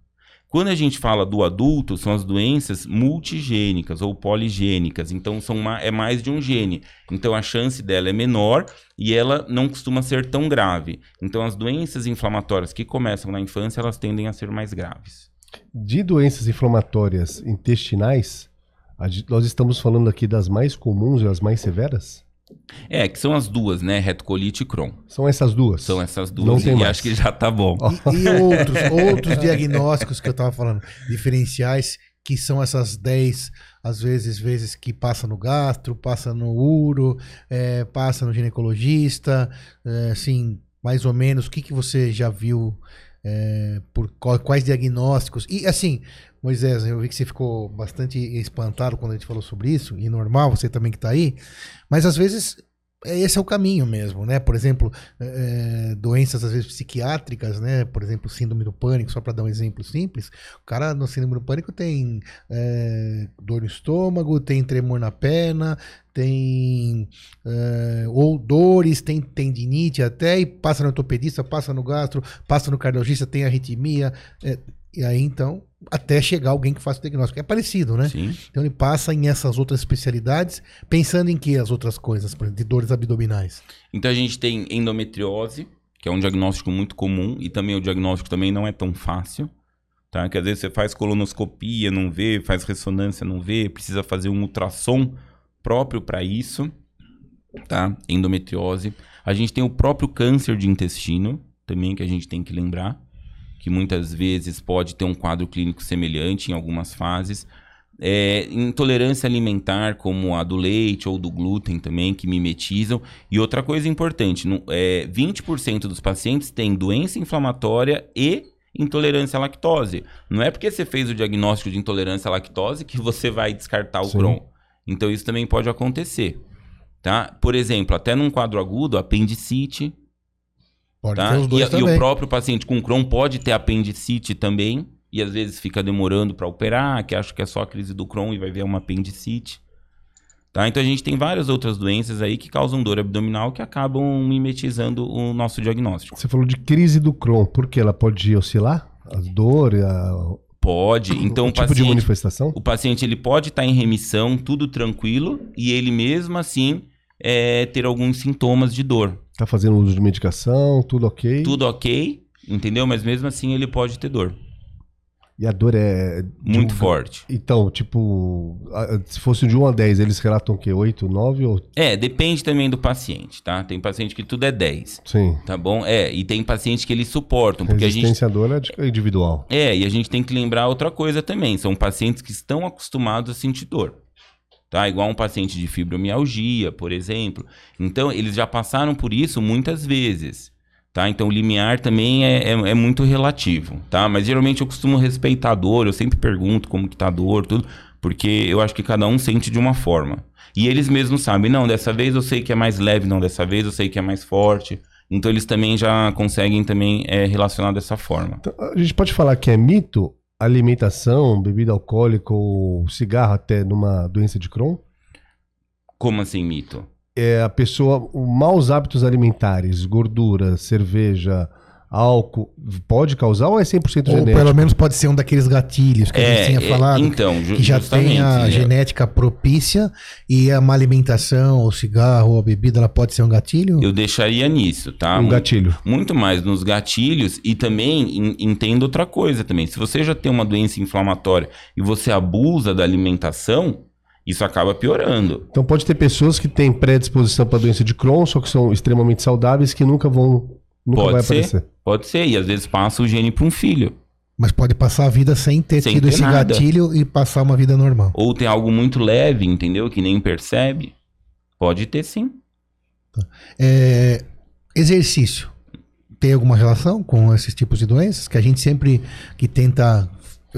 Quando a gente fala do adulto, são as doenças multigênicas ou poligênicas. Então, são uma, é mais de um gene. Então, a chance dela é menor e ela não costuma ser tão grave. Então, as doenças inflamatórias que começam na infância, elas tendem a ser mais graves. De doenças inflamatórias intestinais, nós estamos falando aqui das mais comuns e as mais severas? É, que são as duas, né? Retocolite e Crohn. São essas duas? São essas duas. Não tem e mais. acho que já tá bom. E, e [laughs] outros, outros diagnósticos que eu tava falando, diferenciais, que são essas 10, às vezes, vezes que passa no gastro, passa no uro, é, passa no ginecologista, é, assim, mais ou menos, o que, que você já viu é, por quais diagnósticos. E assim, Moisés, eu vi que você ficou bastante espantado quando a gente falou sobre isso, e normal, você também que está aí, mas às vezes é, esse é o caminho mesmo, né? Por exemplo, é, doenças às vezes psiquiátricas, né? Por exemplo, síndrome do pânico, só para dar um exemplo simples. O cara no síndrome do pânico tem é, dor no estômago, tem tremor na perna, tem é, ou dores, tem tendinite até, e passa no ortopedista, passa no gastro, passa no cardiologista, tem arritmia. E aí, então, até chegar alguém que faça o diagnóstico. É parecido, né? Sim. Então ele passa em essas outras especialidades, pensando em que as outras coisas, por exemplo, de dores abdominais. Então a gente tem endometriose, que é um diagnóstico muito comum, e também o diagnóstico também não é tão fácil. Tá? Que às vezes você faz colonoscopia, não vê, faz ressonância, não vê, precisa fazer um ultrassom próprio para isso. Tá? Endometriose. A gente tem o próprio câncer de intestino, também que a gente tem que lembrar que muitas vezes pode ter um quadro clínico semelhante em algumas fases. É, intolerância alimentar, como a do leite ou do glúten também, que mimetizam. E outra coisa importante: no, é, 20% dos pacientes têm doença inflamatória e intolerância à lactose. Não é porque você fez o diagnóstico de intolerância à lactose que você vai descartar o Sim. Crohn. Então isso também pode acontecer. Tá? Por exemplo, até num quadro agudo, apendicite, Pode tá? ter os dois e, também. e o próprio paciente com Crohn pode ter apendicite também, e às vezes fica demorando para operar, que acha que é só a crise do Crohn e vai ver uma apendicite. Tá? Então a gente tem várias outras doenças aí que causam dor abdominal que acabam mimetizando o nosso diagnóstico. Você falou de crise do Crohn, porque ela pode oscilar? A dor, a... Pode. Então o, o tipo paciente, de manifestação? O paciente ele pode estar tá em remissão, tudo tranquilo, e ele mesmo assim é, ter alguns sintomas de dor. Tá fazendo uso de medicação, tudo ok? Tudo ok, entendeu? Mas mesmo assim ele pode ter dor. E a dor é. Muito um... forte. Então, tipo, se fosse de 1 a 10, eles relatam o quê? 8, 9 ou. É, depende também do paciente, tá? Tem paciente que tudo é 10. Sim. Tá bom? É, e tem paciente que eles suportam. Porque Resistência a gente... dor é individual. É, e a gente tem que lembrar outra coisa também. São pacientes que estão acostumados a sentir dor tá? Igual um paciente de fibromialgia, por exemplo. Então, eles já passaram por isso muitas vezes, tá? Então, o limiar também é, é, é, muito relativo, tá? Mas geralmente eu costumo respeitar a dor, eu sempre pergunto como que tá a dor, tudo, porque eu acho que cada um sente de uma forma. E eles mesmos sabem, não, dessa vez eu sei que é mais leve, não, dessa vez eu sei que é mais forte. Então eles também já conseguem também é, relacionar dessa forma. Então, a gente pode falar que é mito alimentação, bebida alcoólica ou cigarro até numa doença de Crohn? Como assim, mito? é, a pessoa, maus hábitos alimentares, gordura, cerveja, álcool, pode causar ou é 100% Ou genético? pelo menos pode ser um daqueles gatilhos que a É, gente tinha é, falado. então, ju- que já justamente, tem a né? genética propícia e a má alimentação, o cigarro, ou a bebida, ela pode ser um gatilho? Eu deixaria nisso, tá? Um gatilho. Muito mais nos gatilhos e também en- entenda outra coisa também. Se você já tem uma doença inflamatória e você abusa da alimentação, isso acaba piorando. Então pode ter pessoas que têm predisposição para doença de Crohn, só que são extremamente saudáveis, que nunca vão, nunca Pode vai ser. aparecer. Pode ser, e às vezes passa o gene para um filho. Mas pode passar a vida sem ter Sem tido ter esse nada. gatilho e passar uma vida normal. Ou tem algo muito leve, entendeu? Que nem percebe. Pode ter sim. É, exercício. Tem alguma relação com esses tipos de doenças? Que a gente sempre que tenta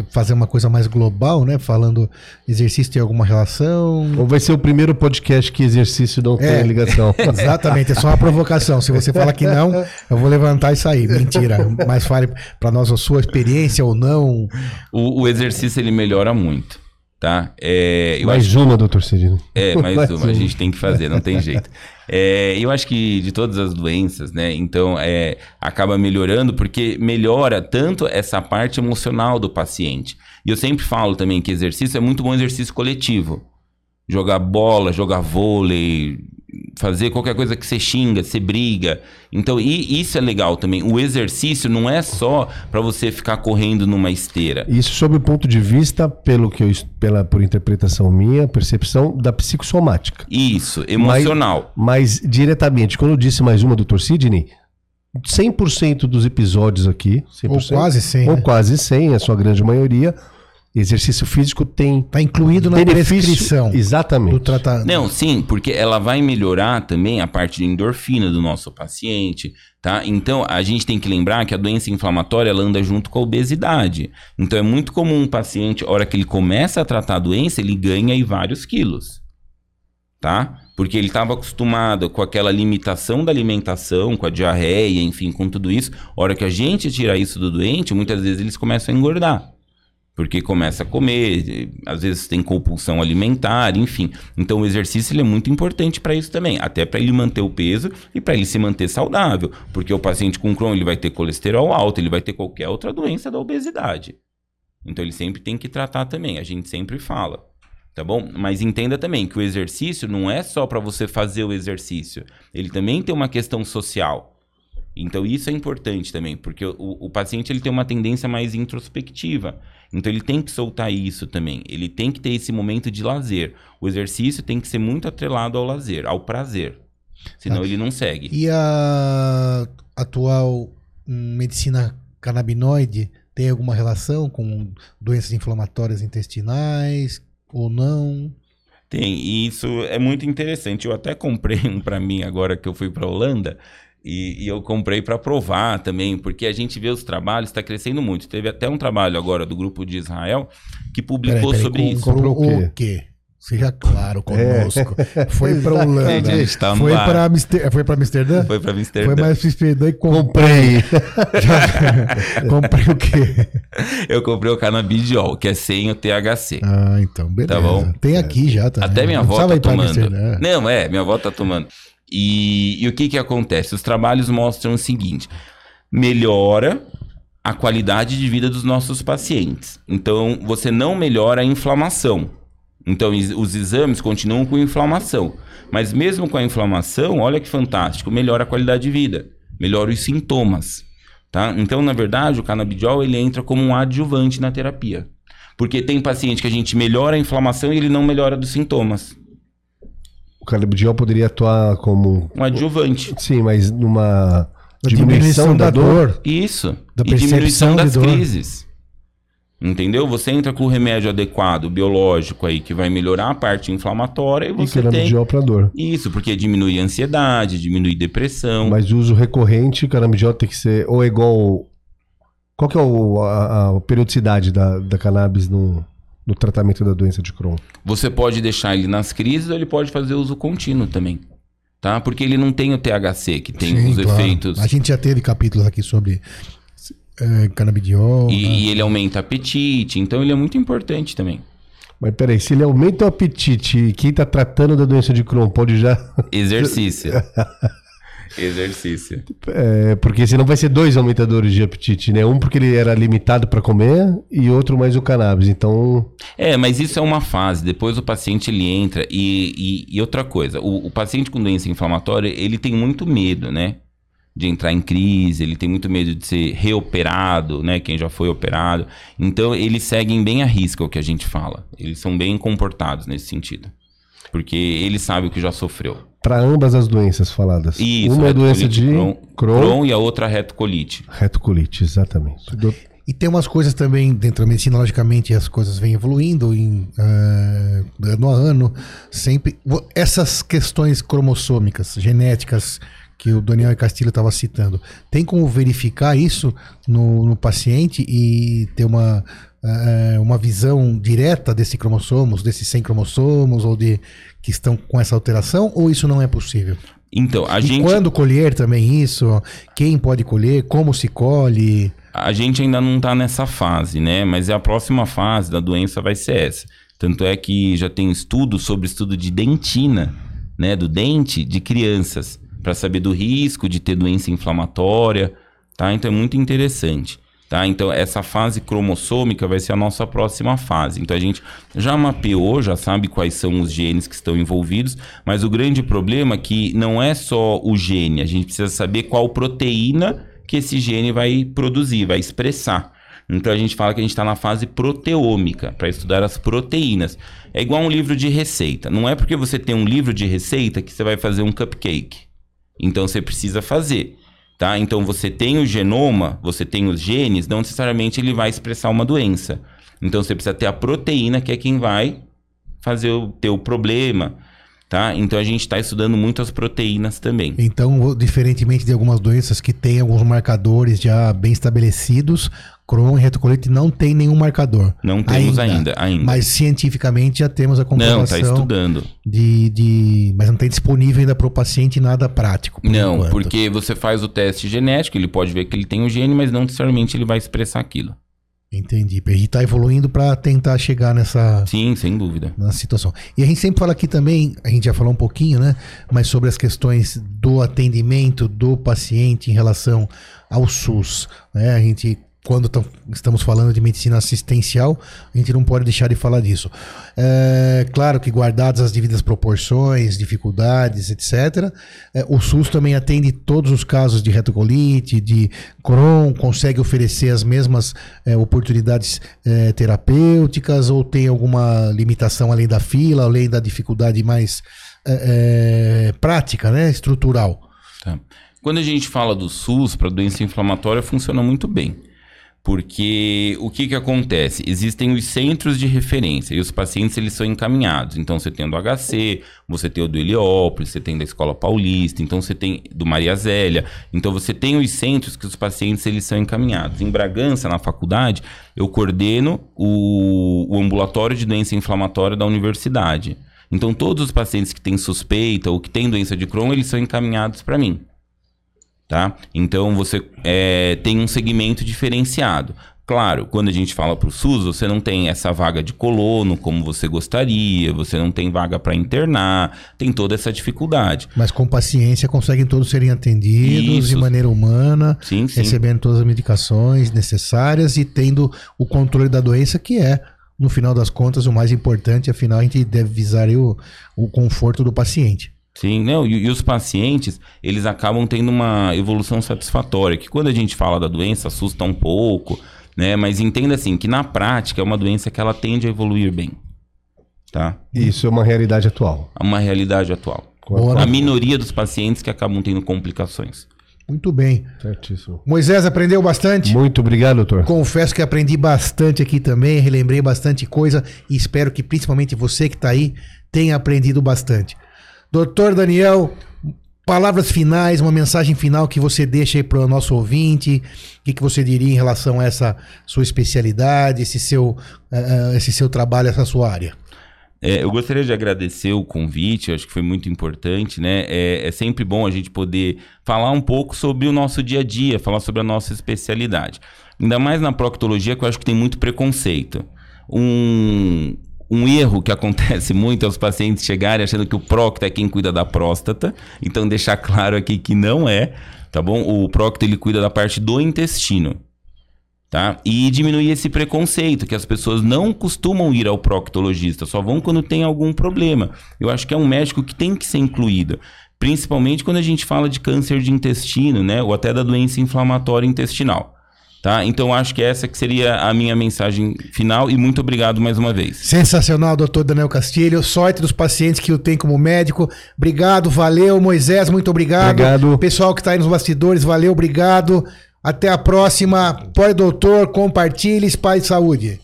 fazer uma coisa mais global, né? Falando exercício tem alguma relação? Ou vai ser o primeiro podcast que exercício não É. tem ligação. [laughs] Exatamente, é só uma provocação. Se você fala que não, eu vou levantar e sair. Mentira. Mas fale para nós a sua experiência ou não. O, o exercício ele melhora muito, tá? É, eu Mais acho, uma, doutor Cirino. é, [laughs] mais mais uma, a uma. gente tem que fazer, não tem jeito. É, eu acho que de todas as doenças, né? Então, é, acaba melhorando porque melhora tanto essa parte emocional do paciente. E eu sempre falo também que exercício é muito bom exercício coletivo. Jogar bola, jogar vôlei, fazer qualquer coisa que você xinga, você briga. Então, e isso é legal também. O exercício não é só para você ficar correndo numa esteira. Isso sob o ponto de vista, pelo que eu, pela, por interpretação minha, percepção da psicossomática. Isso, emocional. Mas diretamente, quando eu disse mais uma, doutor Sidney, 100% dos episódios aqui, 100%, Ou quase 100. ou né? quase 100, a sua grande maioria, exercício físico tem Tá incluído na benefício. prescrição Exatamente. do tratamento. Não, sim, porque ela vai melhorar também a parte de endorfina do nosso paciente, tá? Então, a gente tem que lembrar que a doença inflamatória ela anda junto com a obesidade. Então, é muito comum um paciente, a hora que ele começa a tratar a doença, ele ganha aí vários quilos, tá? Porque ele estava acostumado com aquela limitação da alimentação, com a diarreia, enfim, com tudo isso. A hora que a gente tira isso do doente, muitas vezes eles começam a engordar. Porque começa a comer, às vezes tem compulsão alimentar, enfim. Então o exercício ele é muito importante para isso também, até para ele manter o peso e para ele se manter saudável, porque o paciente com Crohn ele vai ter colesterol alto, ele vai ter qualquer outra doença da obesidade. Então ele sempre tem que tratar também, a gente sempre fala. Tá bom? Mas entenda também que o exercício não é só para você fazer o exercício, ele também tem uma questão social. Então isso é importante também, porque o, o paciente ele tem uma tendência mais introspectiva. Então ele tem que soltar isso também. Ele tem que ter esse momento de lazer. O exercício tem que ser muito atrelado ao lazer, ao prazer. Senão ele não segue. E a atual hum, medicina canabinoide tem alguma relação com doenças inflamatórias intestinais ou não? Tem, e isso é muito interessante. Eu até comprei um para mim agora que eu fui para Holanda. E, e eu comprei para provar também, porque a gente vê os trabalhos, está crescendo muito. Teve até um trabalho agora do grupo de Israel que publicou Peraí, peraí, sobre com- isso. Comprou o quê? o quê? Seja claro É. conosco. [laughs] Foi para Holanda. Gente, a gente tá no foi ar. para Amster- foi para Amsterdã? Foi para Foi Amsterdã. mais para Amsterdã e comprei. [laughs] Comprei. [laughs] comprei o quê? Eu comprei o canabidiol, que é sem o THC. Ah, então, beleza. Tá bom. Tem aqui já também. Até minha avó tá tomando. Não, é, minha avó tá tomando. E, e o que que acontece? Os trabalhos mostram o seguinte: melhora a qualidade de vida dos nossos pacientes. Então, você não melhora a inflamação. Então, os exames continuam com inflamação. Mas mesmo com a inflamação, olha que fantástico, melhora a qualidade de vida, melhora os sintomas. Tá? Então, na verdade, o canabidiol ele entra como um adjuvante na terapia. Porque tem paciente que a gente melhora a inflamação e ele não melhora dos sintomas. O canabidiol poderia atuar como... Um adjuvante. Sim, mas numa Da diminuição da dor. Isso. Da e diminuição das dor. crises. Entendeu? Você entra com o remédio adequado, biológico aí, que vai melhorar a parte inflamatória e E você tem. canabidiol para dor. Isso, porque diminui a ansiedade, diminui depressão. Mas o uso recorrente, canabidiol tem que ser ou é igual... Qual que é o- a, a periodicidade da, da cannabis no, no tratamento da doença de Crohn? Você pode deixar ele nas crises ou ele pode fazer uso contínuo também. Tá? Porque ele não tem o THC, que tem Sim, os claro. efeitos. A gente já teve capítulos aqui sobre é, canabidiol. E, né? e ele aumenta apetite, então ele é muito importante também. Mas peraí, se ele aumenta o apetite quem tá tratando da doença de Crohn pode já. Exercício. [laughs] Exercício. É, porque senão vai ser dois aumentadores de apetite, né? Um porque ele era limitado para comer e outro mais o cannabis. Então. É, mas isso é uma fase. Depois o paciente ele entra e, e, e outra coisa. O, o paciente com doença inflamatória ele tem muito medo, né? de entrar em crise, ele tem muito medo de ser reoperado, né? Quem já foi operado. Então, eles seguem bem a risca o que a gente fala. Eles são bem comportados nesse sentido. Porque ele sabe o que já sofreu. Para ambas as doenças faladas. Isso, Uma é doença de Crohn, Crohn, Crohn e a outra retocolite. retocolite, exatamente. Do- E tem umas coisas também dentro da medicina, logicamente, as coisas vêm evoluindo em, ah, ano a ano. Sempre. Essas questões cromossômicas, genéticas, que o Daniel Castilho estava citando, tem como verificar isso no, no paciente e ter uma, ah, uma visão direta desse cromossomos, desses 100 cromossomos, ou de que estão com essa alteração, ou isso não é possível? Então, a e gente, quando colher também isso? Quem pode colher? Como se colhe? a gente ainda não está nessa fase, né? Mas a próxima fase da doença vai ser essa. Tanto é que já tem estudo sobre estudo de dentina, né? Do dente de crianças, para saber do risco de ter doença inflamatória, tá? Então é muito interessante. Tá? Então, essa fase cromossômica vai ser a nossa próxima fase. Então, a gente já mapeou, já sabe quais são os genes que estão envolvidos, mas o grande problema é que não é só o gene, a gente precisa saber qual proteína que esse gene vai produzir, vai expressar. Então, a gente fala que a gente está na fase proteômica, para estudar as proteínas. É igual um livro de receita. Não é porque você tem um livro de receita que você vai fazer um cupcake. Então, você precisa fazer. Tá? Então você tem o genoma, você tem os genes, não necessariamente ele vai expressar uma doença. Então você precisa ter a proteína que é quem vai fazer o teu problema, tá? Então a gente está estudando muito as proteínas também. Então, diferentemente de algumas doenças que têm alguns marcadores já bem estabelecidos, Crohn e retocolite não tem nenhum marcador. Não temos ainda, ainda. Mas cientificamente já temos a não, comprovação está estudando. de, de... Mas não tem disponível ainda para o paciente nada prático. por Não, enquanto. porque você faz o teste genético, ele pode ver que ele tem o gene, mas não necessariamente ele vai expressar aquilo. Entendi. Gente está evoluindo para tentar chegar nessa, Sim, sem dúvida. na situação. E a gente sempre fala aqui também, a gente já falou um pouquinho, né? Mas sobre as questões do atendimento do paciente em relação ao SUS. Né? A gente, quando tam- estamos falando de medicina assistencial, a gente não pode deixar de falar disso. É, claro que guardadas as devidas proporções, dificuldades, etc. é, o SUS também atende todos os casos de retocolite, de Crohn, consegue oferecer as mesmas é, oportunidades é, terapêuticas ou tem alguma limitação além da fila, além da dificuldade mais é, é, prática, né, estrutural? Tá. Quando a gente fala do SUS para doença inflamatória, funciona muito bem. Porque o que, que acontece? Existem os centros de referência e os pacientes eles são encaminhados. Então você tem do HC, você tem o do Heliópolis, você tem da Escola Paulista, então você tem do Maria Zélia. Então você tem os centros que os pacientes eles são encaminhados. Em Bragança, na faculdade, eu coordeno o, o ambulatório de doença inflamatória da universidade. Então todos os pacientes que têm suspeita ou que têm doença de Crohn, eles são encaminhados para mim tá? Então você é, tem um segmento diferenciado. Claro, quando a gente fala para o SUS, você não tem essa vaga de colono como você gostaria, você não tem vaga para internar, tem toda essa dificuldade. Mas com paciência conseguem todos serem atendidos Isso. de maneira humana, Sim, sim. recebendo todas as medicações necessárias e tendo o controle da doença, que é, no final das contas, o mais importante. Afinal, a gente deve visar o, o conforto do paciente. Sim, não, e, e os pacientes, eles acabam tendo uma evolução satisfatória, que quando a gente fala da doença assusta um pouco, né? Mas entenda assim, que na prática é uma doença que ela tende a evoluir bem, tá? Isso é uma realidade atual. É uma realidade atual. Bora. A minoria dos pacientes que acabam tendo complicações. Muito bem. Certíssimo. Moisés aprendeu bastante? Muito obrigado, doutor. Confesso que aprendi bastante aqui também, relembrei bastante coisa e espero que principalmente você que está aí tenha aprendido bastante. Doutor Daniel, palavras finais, uma mensagem final que você deixa aí para o nosso ouvinte, o que, que você diria em relação a essa sua especialidade, esse seu, eh, esse seu trabalho, essa sua área? É, eu gostaria de agradecer o convite, acho que foi muito importante, né? É, é sempre bom a gente poder falar um pouco sobre o nosso dia a dia, falar sobre a nossa especialidade. Ainda mais na proctologia, que eu acho que tem muito preconceito. Um, um erro que acontece [laughs] muito é os pacientes chegarem achando que o prócto é quem cuida da próstata. Então, deixar claro aqui que não é, tá bom? O prócto ele cuida da parte do intestino. Tá? E diminuir esse preconceito, que as pessoas não costumam ir ao proctologista, só vão quando tem algum problema. Eu acho que é um médico que tem que ser incluído, principalmente quando a gente fala de câncer de intestino, né? Ou até da doença inflamatória intestinal. Tá? Então acho que essa que seria a minha mensagem final e muito obrigado mais uma vez. Sensacional, doutor Daniel Castilho. Sorte dos pacientes que eu tenho como médico. Obrigado, valeu. Moisés, muito obrigado. Obrigado. Pessoal que está aí nos bastidores, valeu, obrigado. Até a próxima. Pode, doutor, compartilhe, espalhe saúde.